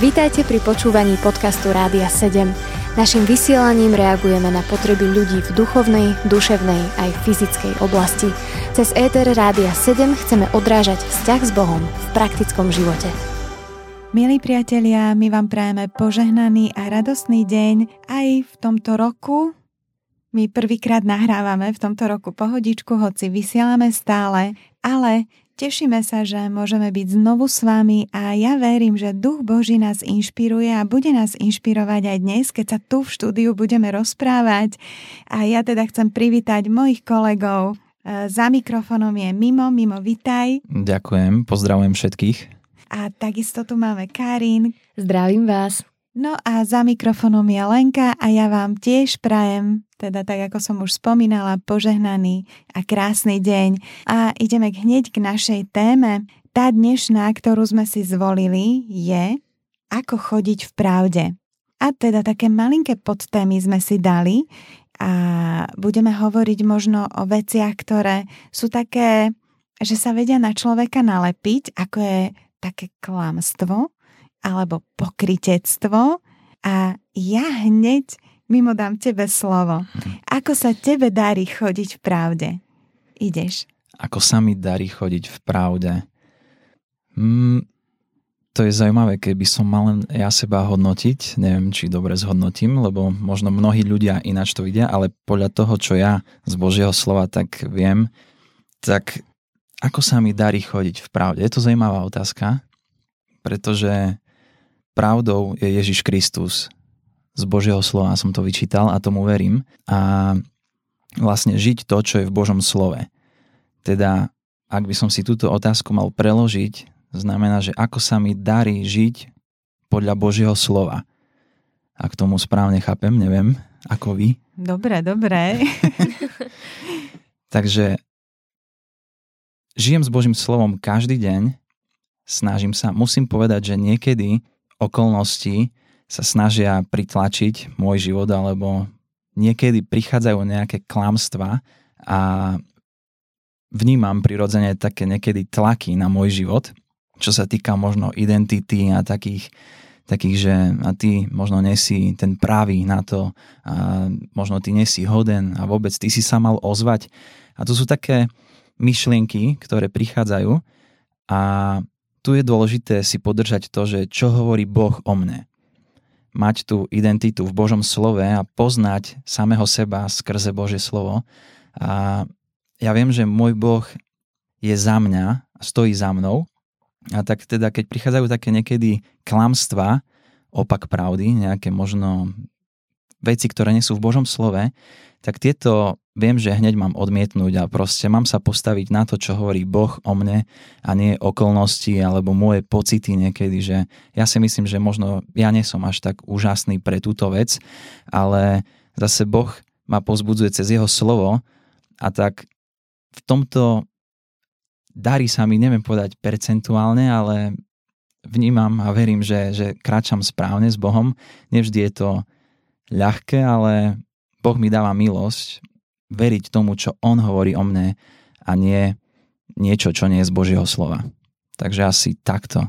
Vítajte pri počúvaní podcastu Rádia 7. Naším vysielaním reagujeme na potreby ľudí v duchovnej, duševnej aj fyzickej oblasti. Cez ETR Rádia 7 chceme odrážať vzťah s Bohom v praktickom živote. Milí priatelia, my vám prajeme požehnaný a radostný deň aj v tomto roku. My prvýkrát nahrávame v tomto roku pohodičku, hoci vysielame stále, ale Tešíme sa, že môžeme byť znovu s vami a ja verím, že Duch Boží nás inšpiruje a bude nás inšpirovať aj dnes, keď sa tu v štúdiu budeme rozprávať. A ja teda chcem privítať mojich kolegov. E, za mikrofónom je Mimo. Mimo, vitaj. Ďakujem, pozdravujem všetkých. A takisto tu máme Karin. Zdravím vás. No a za mikrofónom je Lenka a ja vám tiež prajem, teda tak ako som už spomínala, požehnaný a krásny deň. A ideme hneď k našej téme. Tá dnešná, ktorú sme si zvolili, je ako chodiť v pravde. A teda také malinké podtémy sme si dali a budeme hovoriť možno o veciach, ktoré sú také, že sa vedia na človeka nalepiť, ako je také klamstvo, alebo pokritectvo a ja hneď mimo dám tebe slovo. Ako sa tebe darí chodiť v pravde? Ideš. Ako sa mi darí chodiť v pravde? Mm, to je zaujímavé, keby som mal len ja seba hodnotiť, neviem, či dobre zhodnotím, lebo možno mnohí ľudia ináč to vidia, ale podľa toho, čo ja z Božieho slova tak viem, tak ako sa mi darí chodiť v pravde? Je to zaujímavá otázka, pretože pravdou je Ježiš Kristus. Z Božieho slova som to vyčítal a tomu verím. A vlastne žiť to, čo je v Božom slove. Teda, ak by som si túto otázku mal preložiť, znamená, že ako sa mi darí žiť podľa Božieho slova. Ak tomu správne chápem, neviem, ako vy. Dobre, dobre. Takže žijem s Božím slovom každý deň, snažím sa, musím povedať, že niekedy okolnosti sa snažia pritlačiť môj život, alebo niekedy prichádzajú nejaké klamstva a vnímam prirodzene také niekedy tlaky na môj život, čo sa týka možno identity a takých, takých, že a ty možno nesi ten pravý na to, a možno ty nesi hoden a vôbec ty si sa mal ozvať. A to sú také myšlienky, ktoré prichádzajú a tu je dôležité si podržať to, že čo hovorí Boh o mne. Mať tú identitu v Božom slove a poznať samého seba skrze Božie slovo. A ja viem, že môj Boh je za mňa, stojí za mnou. A tak teda, keď prichádzajú také niekedy klamstva, opak pravdy, nejaké možno veci, ktoré nie sú v Božom slove, tak tieto viem, že hneď mám odmietnúť a proste mám sa postaviť na to, čo hovorí Boh o mne a nie okolnosti alebo moje pocity niekedy, že ja si myslím, že možno ja nie som až tak úžasný pre túto vec, ale zase Boh ma pozbudzuje cez jeho slovo a tak v tomto darí sa mi, neviem povedať percentuálne, ale vnímam a verím, že, že kráčam správne s Bohom. Nevždy je to ľahké, ale Boh mi dáva milosť veriť tomu, čo on hovorí o mne a nie niečo, čo nie je z Božieho slova. Takže asi takto.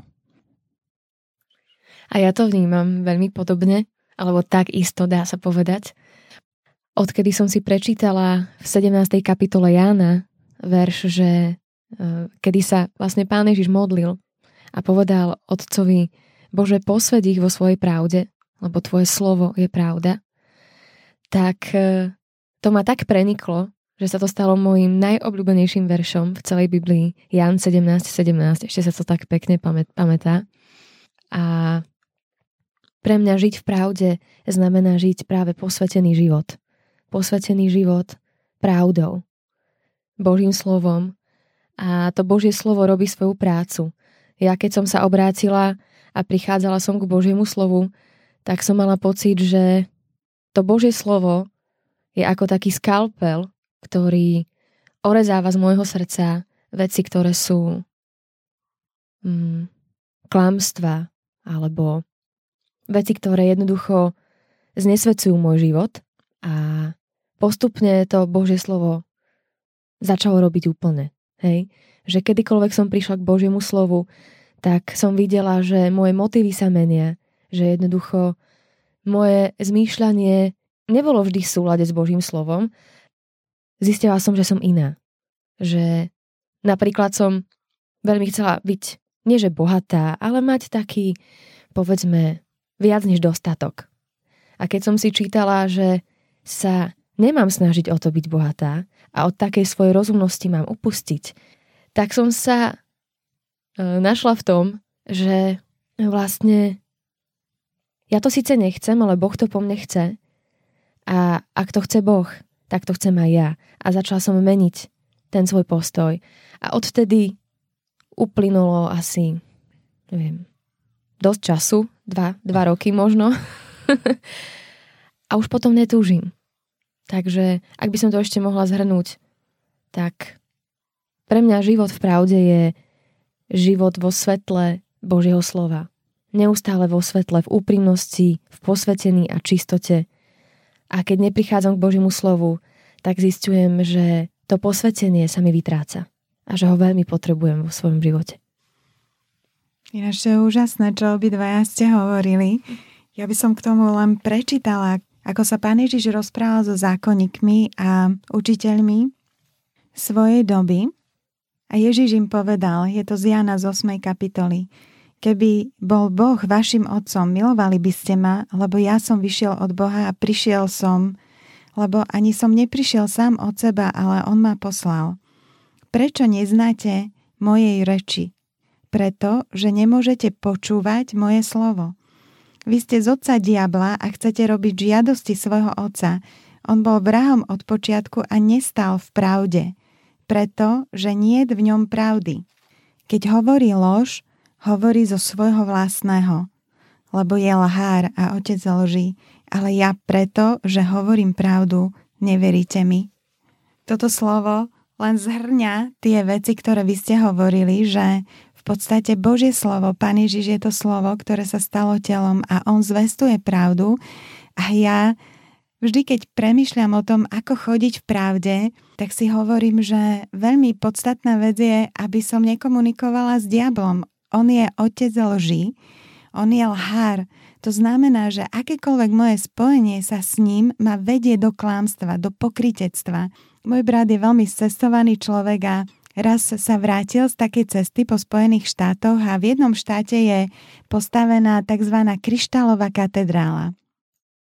A ja to vnímam veľmi podobne, alebo tak isto dá sa povedať. Odkedy som si prečítala v 17. kapitole Jána verš, že e, kedy sa vlastne Pán Ježiš modlil a povedal Otcovi, Bože, posved ich vo svojej pravde, lebo Tvoje slovo je pravda, tak e, to ma tak preniklo, že sa to stalo môjim najobľúbenejším veršom v celej Biblii. Jan 17, 17, ešte sa to tak pekne pamätá. A pre mňa žiť v pravde znamená žiť práve posvetený život. Posvetený život pravdou, Božím slovom. A to Božie slovo robí svoju prácu. Ja keď som sa obrátila a prichádzala som k Božiemu slovu, tak som mala pocit, že to Božie slovo je ako taký skalpel, ktorý orezáva z môjho srdca veci, ktoré sú mm, klamstva alebo veci, ktoré jednoducho znesvedcujú môj život a postupne to Božie slovo začalo robiť úplne. Hej? Že kedykoľvek som prišla k Božiemu slovu, tak som videla, že moje motívy sa menia, že jednoducho moje zmýšľanie nebolo vždy v súlade s Božím slovom. Zistila som, že som iná. Že napríklad som veľmi chcela byť, nie že bohatá, ale mať taký, povedzme, viac než dostatok. A keď som si čítala, že sa nemám snažiť o to byť bohatá a od takej svojej rozumnosti mám upustiť, tak som sa E, našla v tom, že vlastne ja to síce nechcem, ale Boh to po mne chce. A ak to chce Boh, tak to chcem aj ja. A začala som meniť ten svoj postoj. A odvtedy uplynulo asi, neviem, dosť času, dva, dva roky možno. a už potom netúžim. Takže ak by som to ešte mohla zhrnúť, tak pre mňa život v pravde je život vo svetle Božieho slova. Neustále vo svetle, v úprimnosti, v posvetení a čistote. A keď neprichádzam k Božiemu slovu, tak zistujem, že to posvetenie sa mi vytráca a že ho veľmi potrebujem vo svojom živote. Ináč je úžasné, čo obidvaja ste hovorili. Ja by som k tomu len prečítala, ako sa pán Ježiš rozprával so zákonníkmi a učiteľmi svojej doby a Ježiš im povedal, je to z Jana z 8. kapitoly, keby bol Boh vašim otcom, milovali by ste ma, lebo ja som vyšiel od Boha a prišiel som, lebo ani som neprišiel sám od seba, ale On ma poslal. Prečo neznáte mojej reči? Preto, že nemôžete počúvať moje slovo. Vy ste z otca diabla a chcete robiť žiadosti svojho otca. On bol vrahom od počiatku a nestal v pravde, preto, že nie v ňom pravdy. Keď hovorí lož, hovorí zo svojho vlastného, lebo je lahár a otec lží, ale ja preto, že hovorím pravdu, neveríte mi. Toto slovo len zhrňa tie veci, ktoré vy ste hovorili, že v podstate Božie slovo, Pán Ježiš je to slovo, ktoré sa stalo telom a on zvestuje pravdu a ja Vždy, keď premyšľam o tom, ako chodiť v pravde, tak si hovorím, že veľmi podstatná vec je, aby som nekomunikovala s diablom. On je otec lží, on je lhár. To znamená, že akékoľvek moje spojenie sa s ním ma vedie do klámstva, do pokritectva. Môj brat je veľmi cestovaný človek a raz sa vrátil z takej cesty po Spojených štátoch a v jednom štáte je postavená tzv. kryštálová katedrála.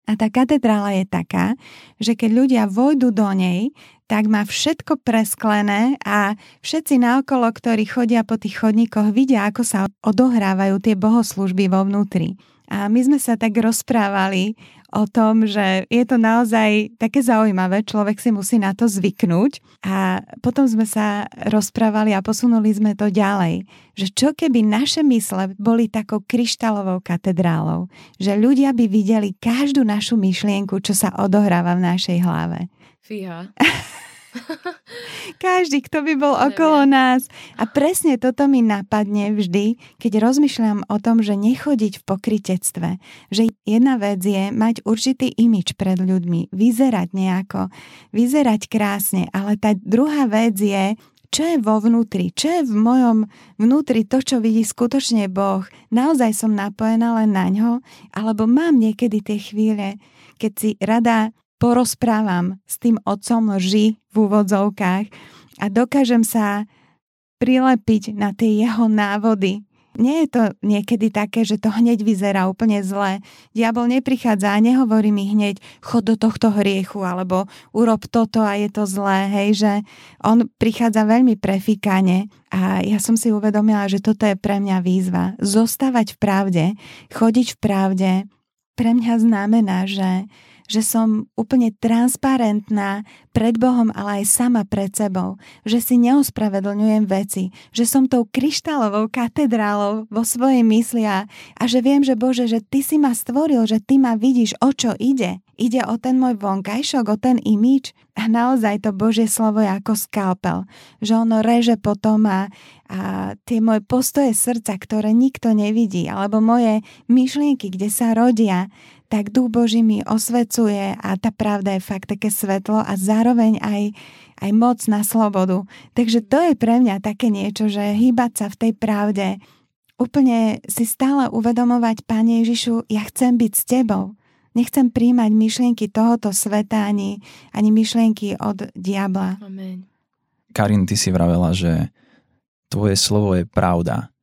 A tá katedrála je taká, že keď ľudia vojdu do nej, tak má všetko presklené a všetci naokolo, ktorí chodia po tých chodníkoch, vidia, ako sa odohrávajú tie bohoslužby vo vnútri. A my sme sa tak rozprávali o tom, že je to naozaj také zaujímavé, človek si musí na to zvyknúť a potom sme sa rozprávali a posunuli sme to ďalej, že čo keby naše mysle boli takou kryštálovou katedrálou, že ľudia by videli každú našu myšlienku, čo sa odohráva v našej hlave. Fíha. Každý, kto by bol okolo nás. A presne toto mi napadne vždy, keď rozmýšľam o tom, že nechodiť v pokritectve. Že jedna vec je mať určitý imič pred ľuďmi, vyzerať nejako, vyzerať krásne, ale tá druhá vec je, čo je vo vnútri, čo je v mojom vnútri to, čo vidí skutočne Boh. Naozaj som napojená len na ňo, alebo mám niekedy tie chvíle, keď si rada porozprávam s tým otcom lži v úvodzovkách a dokážem sa prilepiť na tie jeho návody. Nie je to niekedy také, že to hneď vyzerá úplne zle. Diabol neprichádza a nehovorí mi hneď chod do tohto hriechu alebo urob toto a je to zlé, hej, že on prichádza veľmi prefikane a ja som si uvedomila, že toto je pre mňa výzva. Zostávať v pravde, chodiť v pravde, pre mňa znamená, že že som úplne transparentná pred Bohom, ale aj sama pred sebou, že si neospravedlňujem veci, že som tou kryštálovou katedrálou vo svojej mysli a, a že viem, že Bože, že Ty si ma stvoril, že Ty ma vidíš, o čo ide. Ide o ten môj vonkajšok, o ten imič a naozaj to Božie slovo je ako skalpel, že ono reže potom a, a tie moje postoje srdca, ktoré nikto nevidí, alebo moje myšlienky, kde sa rodia, tak Duch Boží mi osvecuje a tá pravda je fakt také svetlo a zároveň aj, aj moc na slobodu. Takže to je pre mňa také niečo, že hýbať sa v tej pravde úplne si stále uvedomovať, Pane Ježišu, ja chcem byť s Tebou. Nechcem príjmať myšlienky tohoto sveta ani, ani myšlienky od diabla. Amen. Karin, ty si vravela, že tvoje slovo je pravda.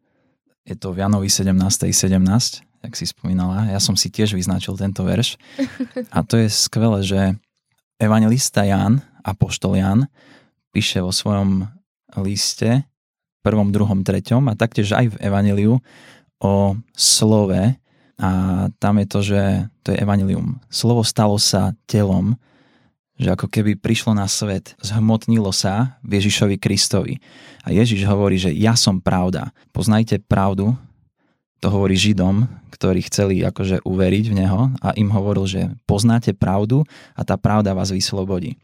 Je to v Janovi 17.17, 17, jak si spomínala. Ja som si tiež vyznačil tento verš. A to je skvelé, že evangelista Jan, apoštol Jan, píše vo svojom liste, prvom, druhom, treťom a taktiež aj v evaneliu o slove, a tam je to, že to je evanilium. Slovo stalo sa telom, že ako keby prišlo na svet, zhmotnilo sa v Ježišovi Kristovi. A Ježiš hovorí, že ja som pravda. Poznajte pravdu, to hovorí Židom, ktorí chceli akože uveriť v Neho a im hovoril, že poznáte pravdu a tá pravda vás vyslobodí.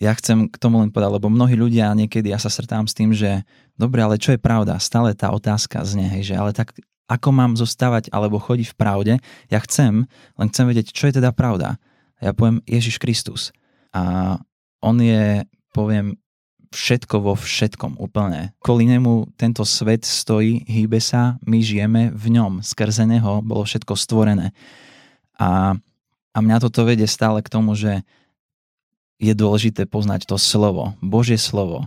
Ja chcem k tomu len povedať, lebo mnohí ľudia niekedy ja sa stretávam s tým, že dobre, ale čo je pravda? Stále tá otázka znie, hej, že ale tak ako mám zostávať alebo chodiť v pravde. Ja chcem, len chcem vedieť, čo je teda pravda. Ja poviem Ježiš Kristus. A on je, poviem, všetko vo všetkom úplne. Kvôli nemu tento svet stojí, hýbe sa, my žijeme v ňom. Skrze neho bolo všetko stvorené. A, a mňa toto vedie stále k tomu, že je dôležité poznať to slovo, Božie slovo,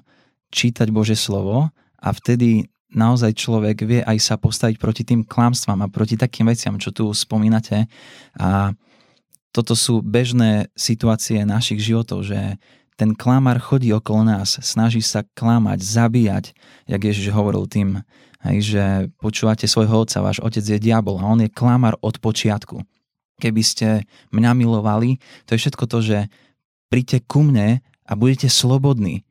čítať Božie slovo a vtedy naozaj človek vie aj sa postaviť proti tým klamstvám a proti takým veciam, čo tu spomínate. A toto sú bežné situácie našich životov, že ten klamár chodí okolo nás, snaží sa klamať, zabíjať, jak Ježiš hovoril tým, hej, že počúvate svojho otca, váš otec je diabol a on je klamár od počiatku. Keby ste mňa milovali, to je všetko to, že príďte ku mne a budete slobodní.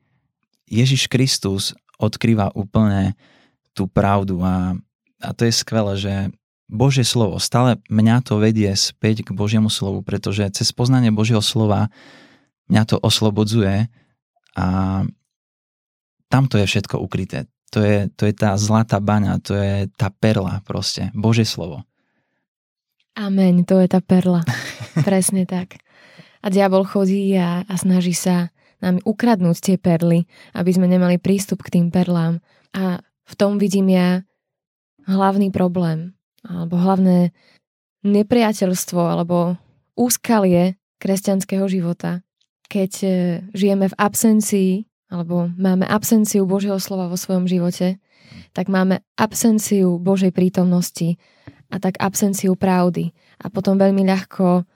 Ježiš Kristus odkrýva úplne tú pravdu a, a to je skvelé, že Božie slovo, stále mňa to vedie späť k Božiemu slovu, pretože cez poznanie Božieho slova mňa to oslobodzuje a tam to je všetko ukryté. To je, to je tá zlatá baňa, to je tá perla proste, Božie slovo. Amen, to je tá perla. Presne tak. A diabol chodí a, a snaží sa nám ukradnúť tie perly, aby sme nemali prístup k tým perlám. A v tom vidím ja hlavný problém, alebo hlavné nepriateľstvo, alebo úskalie kresťanského života. Keď e, žijeme v absencii, alebo máme absenciu Božieho slova vo svojom živote, tak máme absenciu Božej prítomnosti a tak absenciu pravdy. A potom veľmi ľahko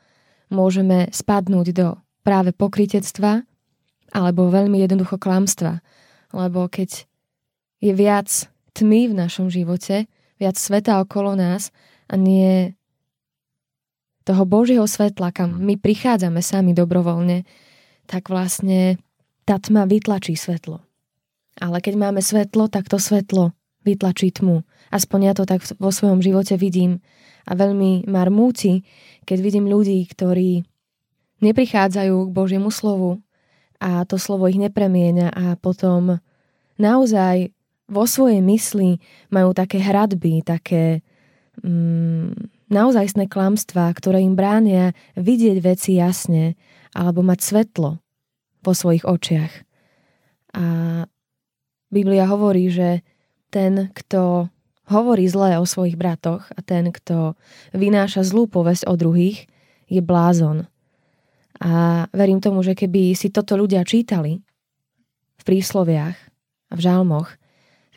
môžeme spadnúť do práve pokritectva alebo veľmi jednoducho klamstva. Lebo keď je viac tmy v našom živote, viac sveta okolo nás a nie toho Božieho svetla, kam my prichádzame sami dobrovoľne, tak vlastne tá tma vytlačí svetlo. Ale keď máme svetlo, tak to svetlo vytlačí tmu. Aspoň ja to tak vo svojom živote vidím a veľmi ma rmúci, keď vidím ľudí, ktorí neprichádzajú k Božiemu slovu a to slovo ich nepremienia a potom naozaj vo svojej mysli majú také hradby, také mm, naozajstné klamstvá, ktoré im bránia vidieť veci jasne alebo mať svetlo vo svojich očiach. A Biblia hovorí, že ten, kto hovorí zlé o svojich bratoch a ten, kto vynáša zlú povesť o druhých, je blázon. A verím tomu, že keby si toto ľudia čítali v prísloviach a v žalmoch,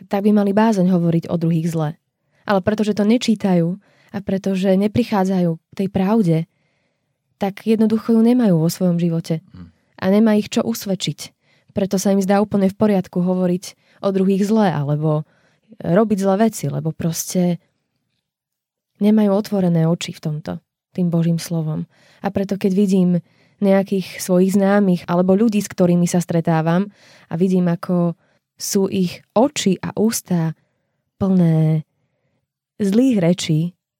tak by mali bázeň hovoriť o druhých zle. Ale pretože to nečítajú a pretože neprichádzajú k tej pravde, tak jednoducho ju nemajú vo svojom živote. Hm. A nemá ich čo usvedčiť. Preto sa im zdá úplne v poriadku hovoriť o druhých zle alebo robiť zlé veci, lebo proste nemajú otvorené oči v tomto, tým Božím slovom. A preto keď vidím nejakých svojich známych alebo ľudí, s ktorými sa stretávam a vidím, ako sú ich oči a ústa plné zlých rečí,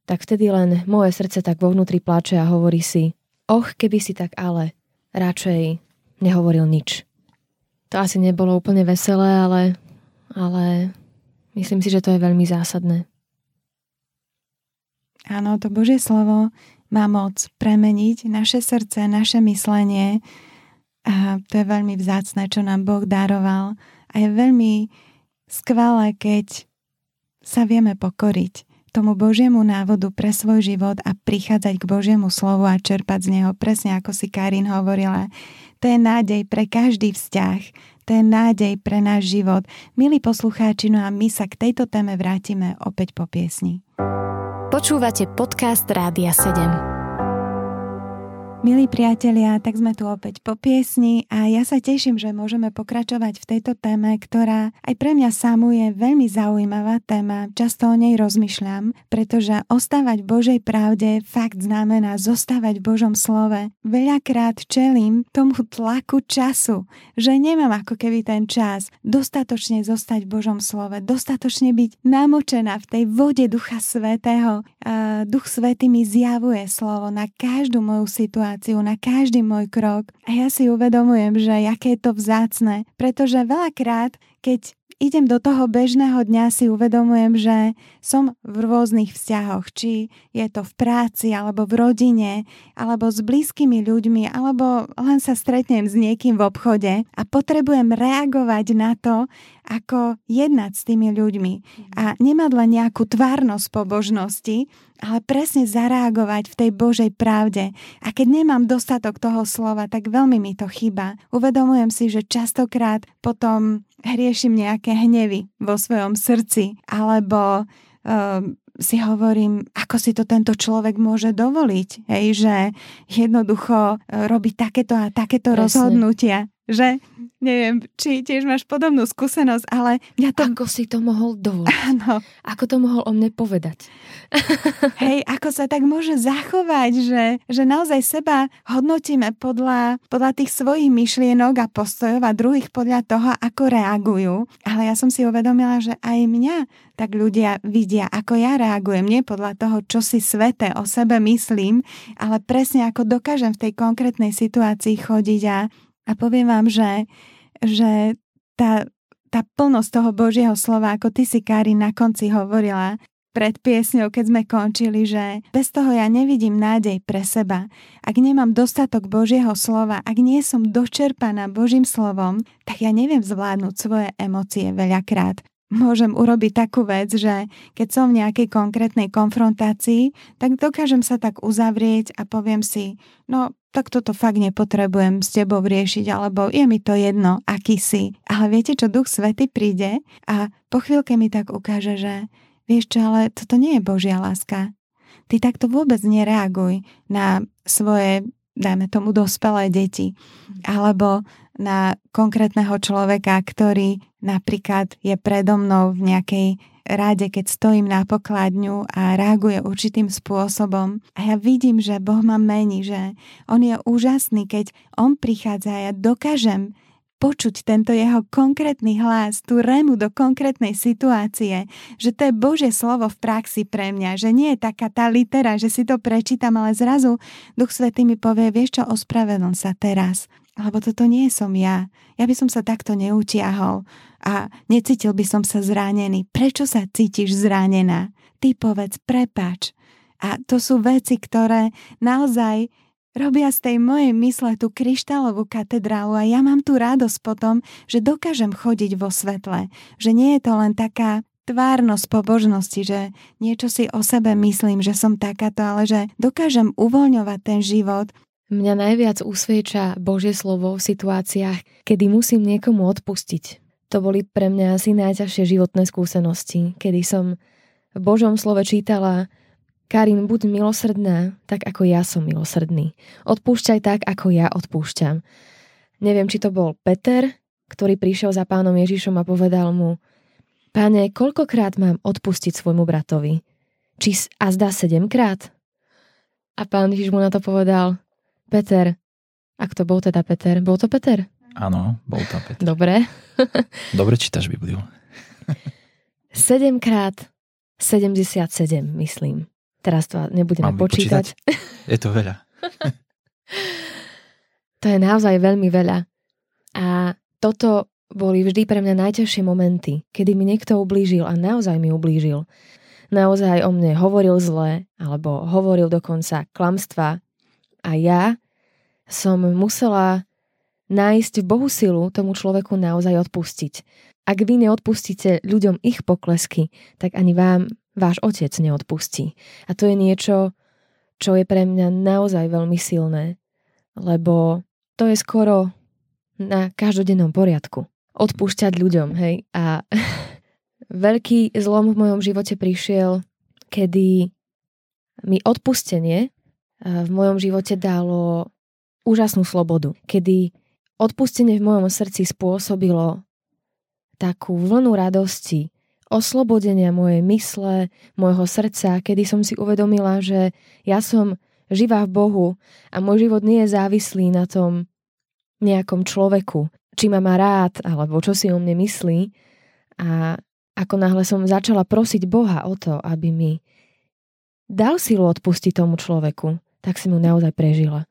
tak vtedy len moje srdce tak vo vnútri plače a hovorí si, och, keby si tak ale radšej nehovoril nič. To asi nebolo úplne veselé, ale, ale myslím si, že to je veľmi zásadné. Áno, to Božie slovo má moc premeniť naše srdce, naše myslenie a to je veľmi vzácne, čo nám Boh daroval a je veľmi skvelé, keď sa vieme pokoriť tomu Božiemu návodu pre svoj život a prichádzať k Božiemu slovu a čerpať z neho, presne ako si Karin hovorila. To je nádej pre každý vzťah, to je nádej pre náš život. Milí poslucháči, no a my sa k tejto téme vrátime opäť po piesni. Počúvate podcast Rádia 7. Milí priatelia, tak sme tu opäť po piesni a ja sa teším, že môžeme pokračovať v tejto téme, ktorá aj pre mňa samu je veľmi zaujímavá téma. Často o nej rozmýšľam, pretože ostávať v Božej pravde fakt znamená zostávať v Božom slove. Veľakrát čelím tomu tlaku času, že nemám ako keby ten čas dostatočne zostať v Božom slove, dostatočne byť namočená v tej vode Ducha Svetého. Duch Svetý mi zjavuje slovo na každú moju situáciu situáciu, na každý môj krok. A ja si uvedomujem, že aké je to vzácne, pretože veľakrát, keď idem do toho bežného dňa, si uvedomujem, že som v rôznych vzťahoch, či je to v práci, alebo v rodine, alebo s blízkymi ľuďmi, alebo len sa stretnem s niekým v obchode a potrebujem reagovať na to, ako jednať s tými ľuďmi a nemať len nejakú tvárnosť pobožnosti, ale presne zareagovať v tej Božej pravde. A keď nemám dostatok toho slova, tak veľmi mi to chýba. Uvedomujem si, že častokrát potom hriešim nejaké hnevy vo svojom srdci, alebo um, si hovorím, ako si to tento človek môže dovoliť, hej, že jednoducho e, robí takéto a takéto Presne. rozhodnutia, že neviem, či tiež máš podobnú skúsenosť, ale mňa to... Ako si to mohol dovoliť? Áno. Ako to mohol o mne povedať? Hej, ako sa tak môže zachovať, že, že naozaj seba hodnotíme podľa, podľa tých svojich myšlienok a postojov a druhých podľa toho, ako reagujú. Ale ja som si uvedomila, že aj mňa tak ľudia vidia, ako ja reagujem. Nie podľa toho, čo si svete o sebe myslím, ale presne ako dokážem v tej konkrétnej situácii chodiť a a poviem vám, že, že tá, tá plnosť toho Božieho slova, ako ty si, Kári, na konci hovorila, pred piesňou, keď sme končili, že bez toho ja nevidím nádej pre seba. Ak nemám dostatok Božieho slova, ak nie som dočerpaná Božím slovom, tak ja neviem zvládnuť svoje emócie veľakrát môžem urobiť takú vec, že keď som v nejakej konkrétnej konfrontácii, tak dokážem sa tak uzavrieť a poviem si, no tak toto fakt nepotrebujem s tebou riešiť, alebo je mi to jedno, aký si. Ale viete čo, Duch Svety príde a po chvíľke mi tak ukáže, že vieš čo, ale toto nie je Božia láska. Ty takto vôbec nereaguj na svoje, dajme tomu, dospelé deti. Alebo na konkrétneho človeka, ktorý napríklad je predo mnou v nejakej rade, keď stojím na pokladňu a reaguje určitým spôsobom. A ja vidím, že Boh ma mení, že On je úžasný, keď On prichádza a ja dokážem počuť tento jeho konkrétny hlas, tú remu do konkrétnej situácie, že to je Božie slovo v praxi pre mňa, že nie je taká tá litera, že si to prečítam, ale zrazu Duch Svetý mi povie, vieš čo, ospravedlň sa teraz lebo toto nie som ja. Ja by som sa takto neutiahol a necítil by som sa zranený. Prečo sa cítiš zranená? Ty povedz, prepač. A to sú veci, ktoré naozaj robia z tej mojej mysle tú kryštálovú katedrálu a ja mám tú radosť potom, že dokážem chodiť vo svetle. Že nie je to len taká tvárnosť pobožnosti, že niečo si o sebe myslím, že som takáto, ale že dokážem uvoľňovať ten život Mňa najviac usvieča Božie slovo v situáciách, kedy musím niekomu odpustiť. To boli pre mňa asi najťažšie životné skúsenosti, kedy som v Božom slove čítala Karin, buď milosrdná, tak ako ja som milosrdný. Odpúšťaj tak, ako ja odpúšťam. Neviem, či to bol Peter, ktorý prišiel za pánom Ježišom a povedal mu Pane, koľkokrát mám odpustiť svojmu bratovi? Či a zdá sedemkrát? A pán Ježiš mu na to povedal Peter. Ak to bol teda Peter. Bol to Peter? Áno, bol to Peter. Dobre. Dobre čítaš Bibliu. 7 krát 77, myslím. Teraz to nebudeme Mám počítať. Je to veľa. to je naozaj veľmi veľa. A toto boli vždy pre mňa najťažšie momenty, kedy mi niekto ublížil a naozaj mi ublížil. Naozaj o mne hovoril zle, alebo hovoril dokonca klamstva, a ja som musela nájsť v Bohu silu tomu človeku naozaj odpustiť. ak vy neodpustíte ľuďom ich poklesky, tak ani vám váš otec neodpustí. A to je niečo, čo je pre mňa naozaj veľmi silné, lebo to je skoro na každodennom poriadku. Odpúšťať ľuďom, hej. A veľký zlom v mojom živote prišiel, kedy mi odpustenie eh, v mojom živote dalo úžasnú slobodu. Kedy odpustenie v mojom srdci spôsobilo takú vlnu radosti, oslobodenia mojej mysle, môjho srdca, kedy som si uvedomila, že ja som živá v Bohu a môj život nie je závislý na tom nejakom človeku, či ma má rád, alebo čo si o mne myslí. A ako náhle som začala prosiť Boha o to, aby mi dal silu odpustiť tomu človeku, tak si mu naozaj prežila.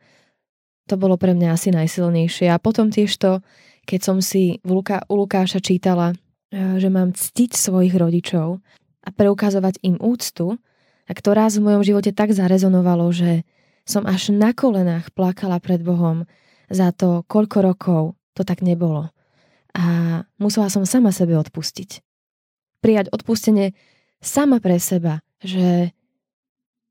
To bolo pre mňa asi najsilnejšie. A potom tiež to, keď som si u Lukáša čítala že mám ctiť svojich rodičov a preukazovať im úctu, a ktorá v mojom živote tak zarezonovalo, že som až na kolenách plakala pred Bohom za to, koľko rokov to tak nebolo. A musela som sama sebe odpustiť. Prijať odpustenie sama pre seba, že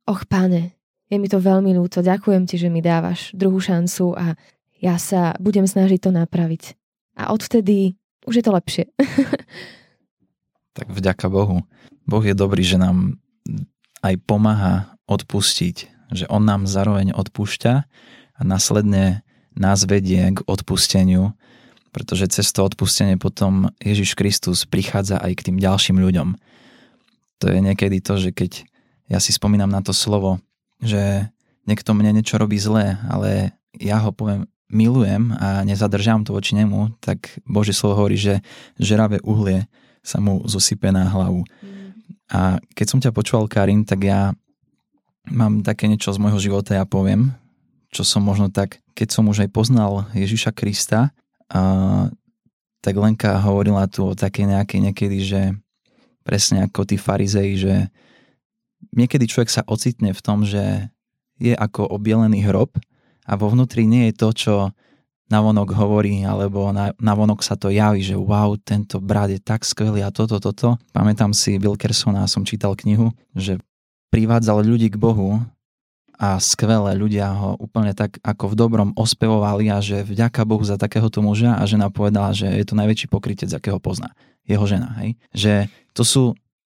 och páne, je mi to veľmi ľúto, ďakujem ti, že mi dávaš druhú šancu a ja sa budem snažiť to napraviť. A odvtedy už je to lepšie. tak vďaka Bohu. Boh je dobrý, že nám aj pomáha odpustiť, že On nám zároveň odpúšťa a následne nás vedie k odpusteniu, pretože cez to odpustenie potom Ježiš Kristus prichádza aj k tým ďalším ľuďom. To je niekedy to, že keď ja si spomínam na to slovo, že niekto mne niečo robí zlé, ale ja ho poviem milujem a nezadržám to voči nemu, tak Božie slovo hovorí, že žeravé uhlie sa mu zosype na hlavu. Mm. A keď som ťa počúval, Karin, tak ja mám také niečo z môjho života, ja poviem, čo som možno tak, keď som už aj poznal Ježiša Krista, a, tak Lenka hovorila tu o také nejakej niekedy, že presne ako tí farizei, že niekedy človek sa ocitne v tom, že je ako obielený hrob a vo vnútri nie je to, čo navonok hovorí, alebo na, navonok sa to javí, že wow, tento brat je tak skvelý a toto, toto. Pamätám si Wilkersona, som čítal knihu, že privádzal ľudí k Bohu a skvelé ľudia ho úplne tak ako v dobrom ospevovali a že vďaka Bohu za takéhoto muža a žena povedala, že je to najväčší pokrytec, akého pozná. Jeho žena, hej. Že to sú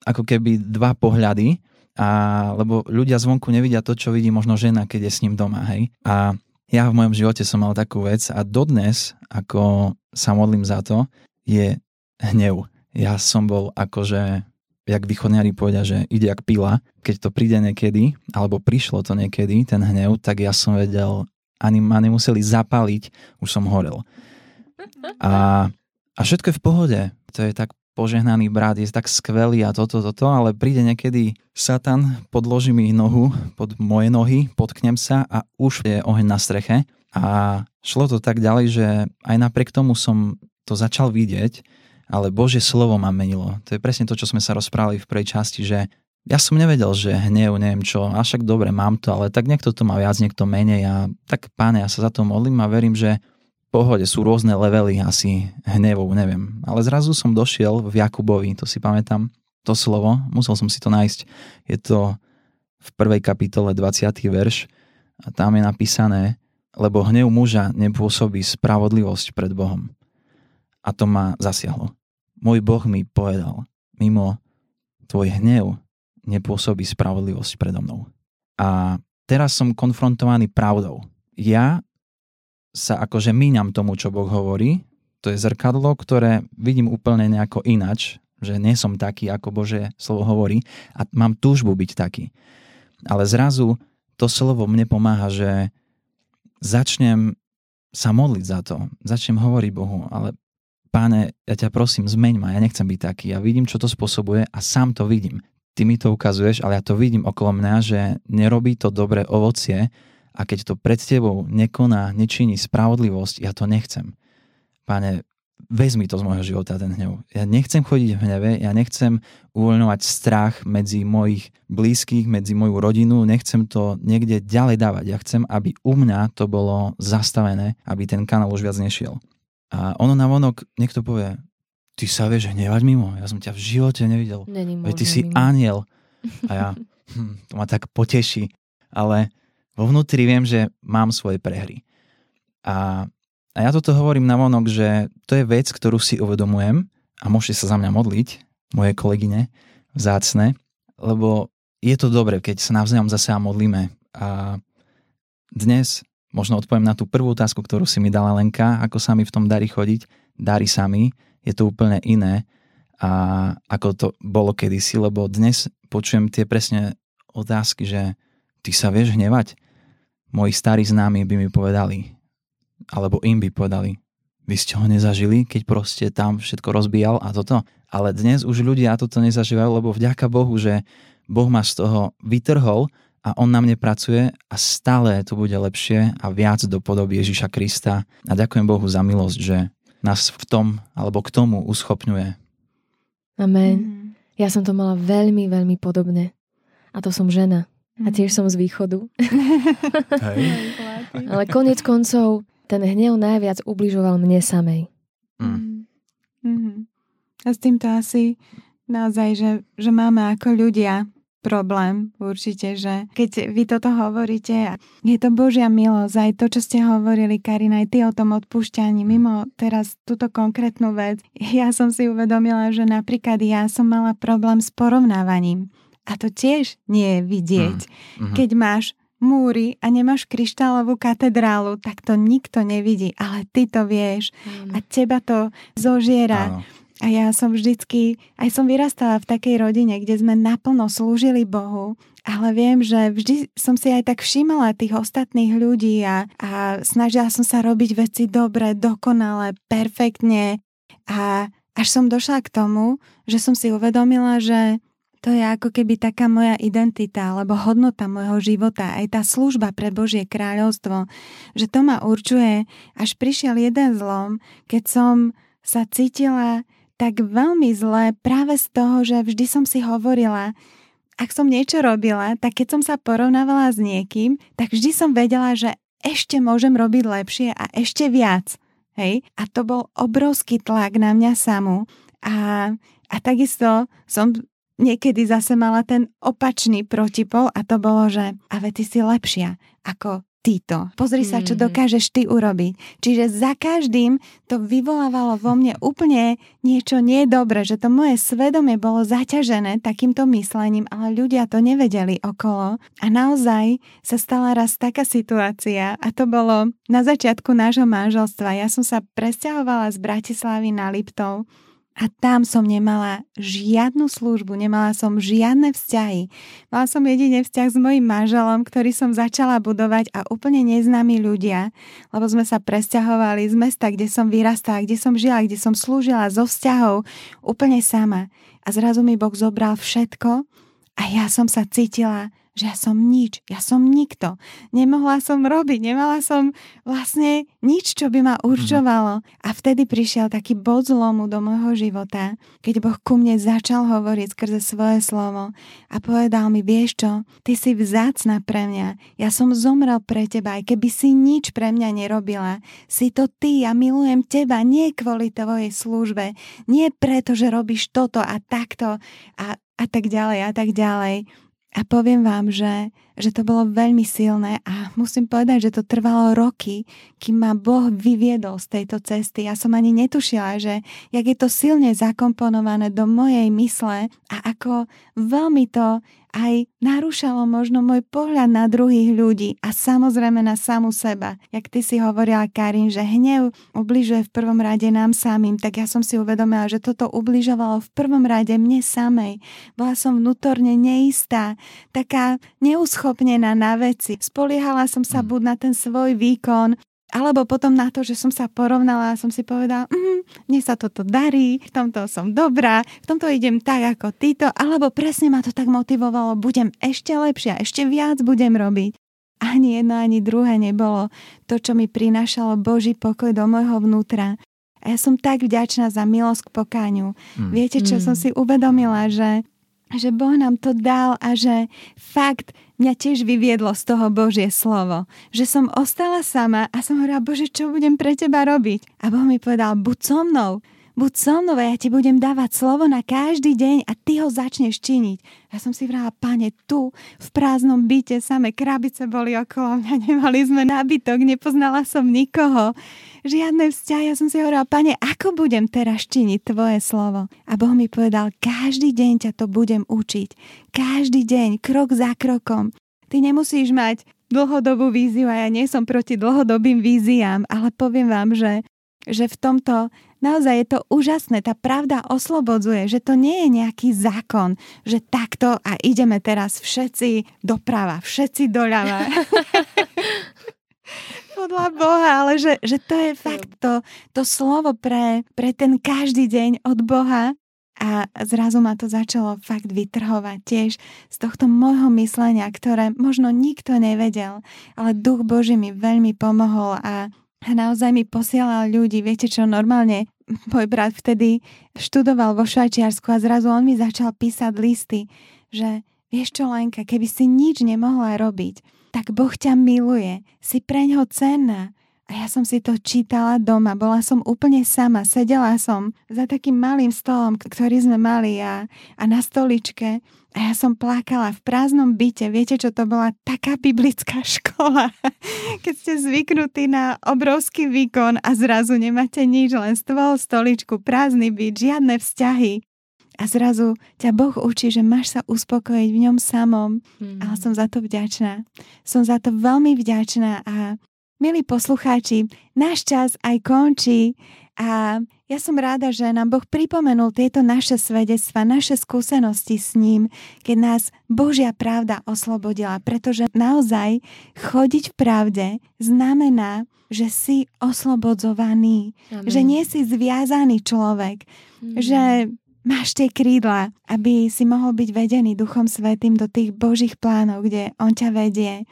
ako keby dva pohľady, a, lebo ľudia zvonku nevidia to, čo vidí možno žena, keď je s ním doma, hej. A ja v mojom živote som mal takú vec a dodnes, ako sa modlím za to, je hnev. Ja som bol akože, jak východniari povedia, že ide jak pila. Keď to príde niekedy, alebo prišlo to niekedy, ten hnev, tak ja som vedel, ani ma nemuseli zapaliť, už som horel. A, a všetko je v pohode. To je tak požehnaný brat, je tak skvelý a toto, toto, ale príde niekedy Satan, podloží mi nohu pod moje nohy, potknem sa a už je oheň na streche. A šlo to tak ďalej, že aj napriek tomu som to začal vidieť, ale Božie slovo ma menilo. To je presne to, čo sme sa rozprávali v prvej časti, že ja som nevedel, že hnev, neviem čo, a však dobre, mám to, ale tak niekto to má viac, niekto menej a tak páne, ja sa za to modlím a verím, že pohode, sú rôzne levely asi hnevov, neviem. Ale zrazu som došiel v Jakubovi, to si pamätám, to slovo, musel som si to nájsť. Je to v prvej kapitole 20. verš a tam je napísané, lebo hnev muža nepôsobí spravodlivosť pred Bohom. A to ma zasiahlo. Môj Boh mi povedal, mimo tvoj hnev nepôsobí spravodlivosť predo mnou. A teraz som konfrontovaný pravdou. Ja sa akože míňam tomu, čo Boh hovorí. To je zrkadlo, ktoré vidím úplne nejako inač, že nie som taký, ako Bože slovo hovorí a mám túžbu byť taký. Ale zrazu to slovo mne pomáha, že začnem sa modliť za to, začnem hovoriť Bohu, ale páne, ja ťa prosím, zmeň ma, ja nechcem byť taký. Ja vidím, čo to spôsobuje a sám to vidím. Ty mi to ukazuješ, ale ja to vidím okolo mňa, že nerobí to dobré ovocie, a keď to pred tebou nekoná, nečiní spravodlivosť, ja to nechcem. Páne, vezmi to z môjho života, ten hnev. Ja nechcem chodiť v hneve, ja nechcem uvoľňovať strach medzi mojich blízkych, medzi moju rodinu, nechcem to niekde ďalej dávať. Ja chcem, aby u mňa to bolo zastavené, aby ten kanál už viac nešiel. A ono na vonok, niekto povie, ty sa vieš hnevať mimo? Ja som ťa v živote nevidel. Není Veď ty si mimo. aniel. A ja, hm, to ma tak poteší. Ale vo vnútri viem, že mám svoje prehry. A, a ja toto hovorím na vonok, že to je vec, ktorú si uvedomujem a môžete sa za mňa modliť, moje kolegyne, vzácne, lebo je to dobre, keď sa navzájom za seba modlíme. A dnes možno odpoviem na tú prvú otázku, ktorú si mi dala Lenka, ako sa mi v tom darí chodiť. Darí sa mi, je to úplne iné, a ako to bolo kedysi, lebo dnes počujem tie presne otázky, že ty sa vieš hnevať? Moji starí známi by mi povedali, alebo im by povedali, vy ste ho nezažili, keď proste tam všetko rozbíjal a toto. Ale dnes už ľudia toto nezažívajú, lebo vďaka Bohu, že Boh ma z toho vytrhol a On na mne pracuje a stále to bude lepšie a viac do podoby Ježiša Krista. A ďakujem Bohu za milosť, že nás v tom alebo k tomu uschopňuje. Amen. Mhm. Ja som to mala veľmi, veľmi podobne. A to som žena. A tiež som z východu. Hej. Ale konec koncov ten hnev najviac ubližoval mne samej. Mm. Mhm. A s týmto asi naozaj, že, že máme ako ľudia problém určite, že keď vy toto hovoríte, je to Božia milosť, aj to, čo ste hovorili, Karina, aj ty o tom odpúšťaní, mimo teraz túto konkrétnu vec, ja som si uvedomila, že napríklad ja som mala problém s porovnávaním. A to tiež nie je vidieť. Mhm. Keď máš múry a nemáš kryštálovú katedrálu, tak to nikto nevidí, ale ty to vieš a teba to zožiera. Áno. A ja som vždycky, aj som vyrastala v takej rodine, kde sme naplno slúžili Bohu, ale viem, že vždy som si aj tak všímala tých ostatných ľudí a, a snažila som sa robiť veci dobre, dokonale, perfektne a až som došla k tomu, že som si uvedomila, že to je ako keby taká moja identita alebo hodnota môjho života, aj tá služba pre Božie kráľovstvo, že to ma určuje, až prišiel jeden zlom, keď som sa cítila tak veľmi zle práve z toho, že vždy som si hovorila, ak som niečo robila, tak keď som sa porovnávala s niekým, tak vždy som vedela, že ešte môžem robiť lepšie a ešte viac. Hej? A to bol obrovský tlak na mňa samú. A, a takisto som niekedy zase mala ten opačný protipol a to bolo, že a ve ty si lepšia ako títo. Pozri sa, čo Mhm. dokážeš ty urobiť. Čiže za každým to vyvolávalo vo mne úplne niečo nedobre, že to moje svedomie bolo zaťažené takýmto myslením, ale ľudia to nevedeli okolo. A naozaj sa stala raz taká situácia a to bolo na začiatku nášho manželstva. Ja som sa presťahovala z Bratislavy na Liptov a tam som nemala žiadnu službu, nemala som žiadne vzťahy. Mala som jedine vzťah s mojim manželom, ktorý som začala budovať a úplne neznámi ľudia, lebo sme sa presťahovali z mesta, kde som vyrastala, kde som žila, kde som slúžila zo vzťahov úplne sama. A zrazu mi Boh zobral všetko a ja som sa cítila, že ja som nič, ja som nikto. Nemohla som robiť, nemala som vlastne nič, čo by ma určovalo. A vtedy prišiel taký bod zlomu do môjho života, keď Boh ku mne začal hovoriť skrze svoje slovo a povedal mi, vieš čo, ty si vzácna pre mňa, ja som zomrel pre teba, aj keby si nič pre mňa nerobila. Si to ty, ja milujem teba, nie kvôli tvojej službe, nie preto, že robíš toto a takto a, a tak ďalej a tak ďalej. A poviem vám, že, že to bolo veľmi silné a musím povedať, že to trvalo roky, kým ma Boh vyviedol z tejto cesty. Ja som ani netušila, že jak je to silne zakomponované do mojej mysle a ako veľmi to aj narúšalo možno môj pohľad na druhých ľudí a samozrejme na samu seba. Jak ty si hovorila, Karin, že hnev ubližuje v prvom rade nám samým, tak ja som si uvedomila, že toto ubližovalo v prvom rade mne samej. Bola som vnútorne neistá, taká neuschopnená na veci. Spoliehala som sa buď na ten svoj výkon, alebo potom na to, že som sa porovnala a som si povedala, mm, mne sa toto darí, v tomto som dobrá, v tomto idem tak ako títo, alebo presne ma to tak motivovalo, budem ešte lepšia, ešte viac budem robiť. Ani jedno, ani druhé nebolo to, čo mi prinášalo Boží pokoj do môjho vnútra. A ja som tak vďačná za milosť k pokáňu. Mm. Viete, čo Mm. som si uvedomila, že že Boh nám to dal a že fakt mňa tiež vyviedlo z toho Božie slovo. Že som ostala sama a som hovorila, Bože, čo budem pre teba robiť? A Boh mi povedal, buď so mnou, buď so mnou a ja ti budem dávať slovo na každý deň a ty ho začneš činiť. Ja som si vrala, pane, tu v prázdnom byte samé krabice boli okolo mňa, nemali sme nábytok, nepoznala som nikoho, žiadne vzťahy. Ja som si hovorila, pane, ako budem teraz činiť tvoje slovo? A Boh mi povedal, každý deň ťa to budem učiť. Každý deň, krok za krokom. Ty nemusíš mať dlhodobú víziu a ja nie som proti dlhodobým víziám, ale poviem vám, že, že v tomto naozaj je to úžasné. Tá pravda oslobodzuje, že to nie je nejaký zákon, že takto a ideme teraz všetci doprava, všetci doľava. Podľa Boha, ale že, že to je fakt to, to slovo pre, pre ten každý deň od Boha a zrazu ma to začalo fakt vytrhovať tiež z tohto môjho myslenia, ktoré možno nikto nevedel, ale Duch Boží mi veľmi pomohol a naozaj mi posielal ľudí. Viete čo, normálne môj brat vtedy študoval vo Švajčiarsku a zrazu on mi začal písať listy, že vieš čo Lenka, keby si nič nemohla robiť, tak Boh ťa miluje, si preňho cenná, a ja som si to čítala doma, bola som úplne sama, sedela som za takým malým stolom, ktorý sme mali a, a na stoličke a ja som plakala v prázdnom byte. Viete, čo to bola taká biblická škola, keď ste zvyknutí na obrovský výkon a zrazu nemáte nič, len stôl, stoličku, prázdny byt, žiadne vzťahy. A zrazu ťa Boh učí, že máš sa uspokojiť v ňom samom. Mm. Ale som za to vďačná. Som za to veľmi vďačná a Milí poslucháči, náš čas aj končí a ja som ráda, že nám Boh pripomenul tieto naše svedectva, naše skúsenosti s ním, keď nás Božia pravda oslobodila, pretože naozaj chodiť v pravde znamená, že si oslobodzovaný, Amen. že nie si zviazaný človek, mm. že máš tie krídla, aby si mohol byť vedený Duchom Svetým do tých Božích plánov, kde On ťa vedie.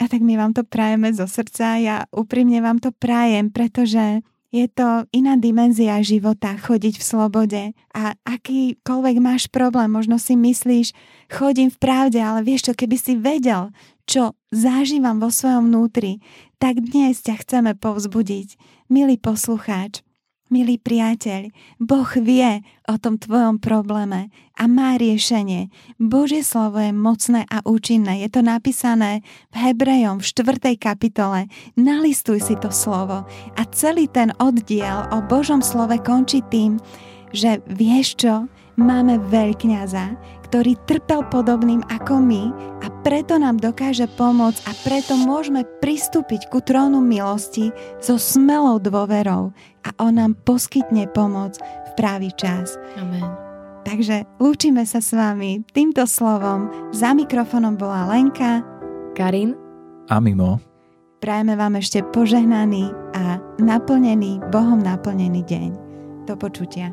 A tak my vám to prajeme zo srdca, ja úprimne vám to prajem, pretože je to iná dimenzia života, chodiť v slobode. A akýkoľvek máš problém, možno si myslíš, chodím v pravde, ale vieš čo, keby si vedel, čo zažívam vo svojom vnútri, tak dnes ťa chceme povzbudiť. Milý poslucháč, Milý priateľ, Boh vie o tom tvojom probléme a má riešenie. Božie slovo je mocné a účinné. Je to napísané v Hebrejom v 4. kapitole. Nalistuj si to slovo. A celý ten oddiel o Božom slove končí tým, že vieš čo? Máme veľkňaza, ktorý trpel podobným ako my a preto nám dokáže pomôcť a preto môžeme pristúpiť ku trónu milosti so smelou dôverou a on nám poskytne pomoc v právý čas. Amen. Takže lúčime sa s vami týmto slovom. Za mikrofonom bola Lenka, Karin a Mimo. Prajeme vám ešte požehnaný a naplnený, Bohom naplnený deň. Do počutia.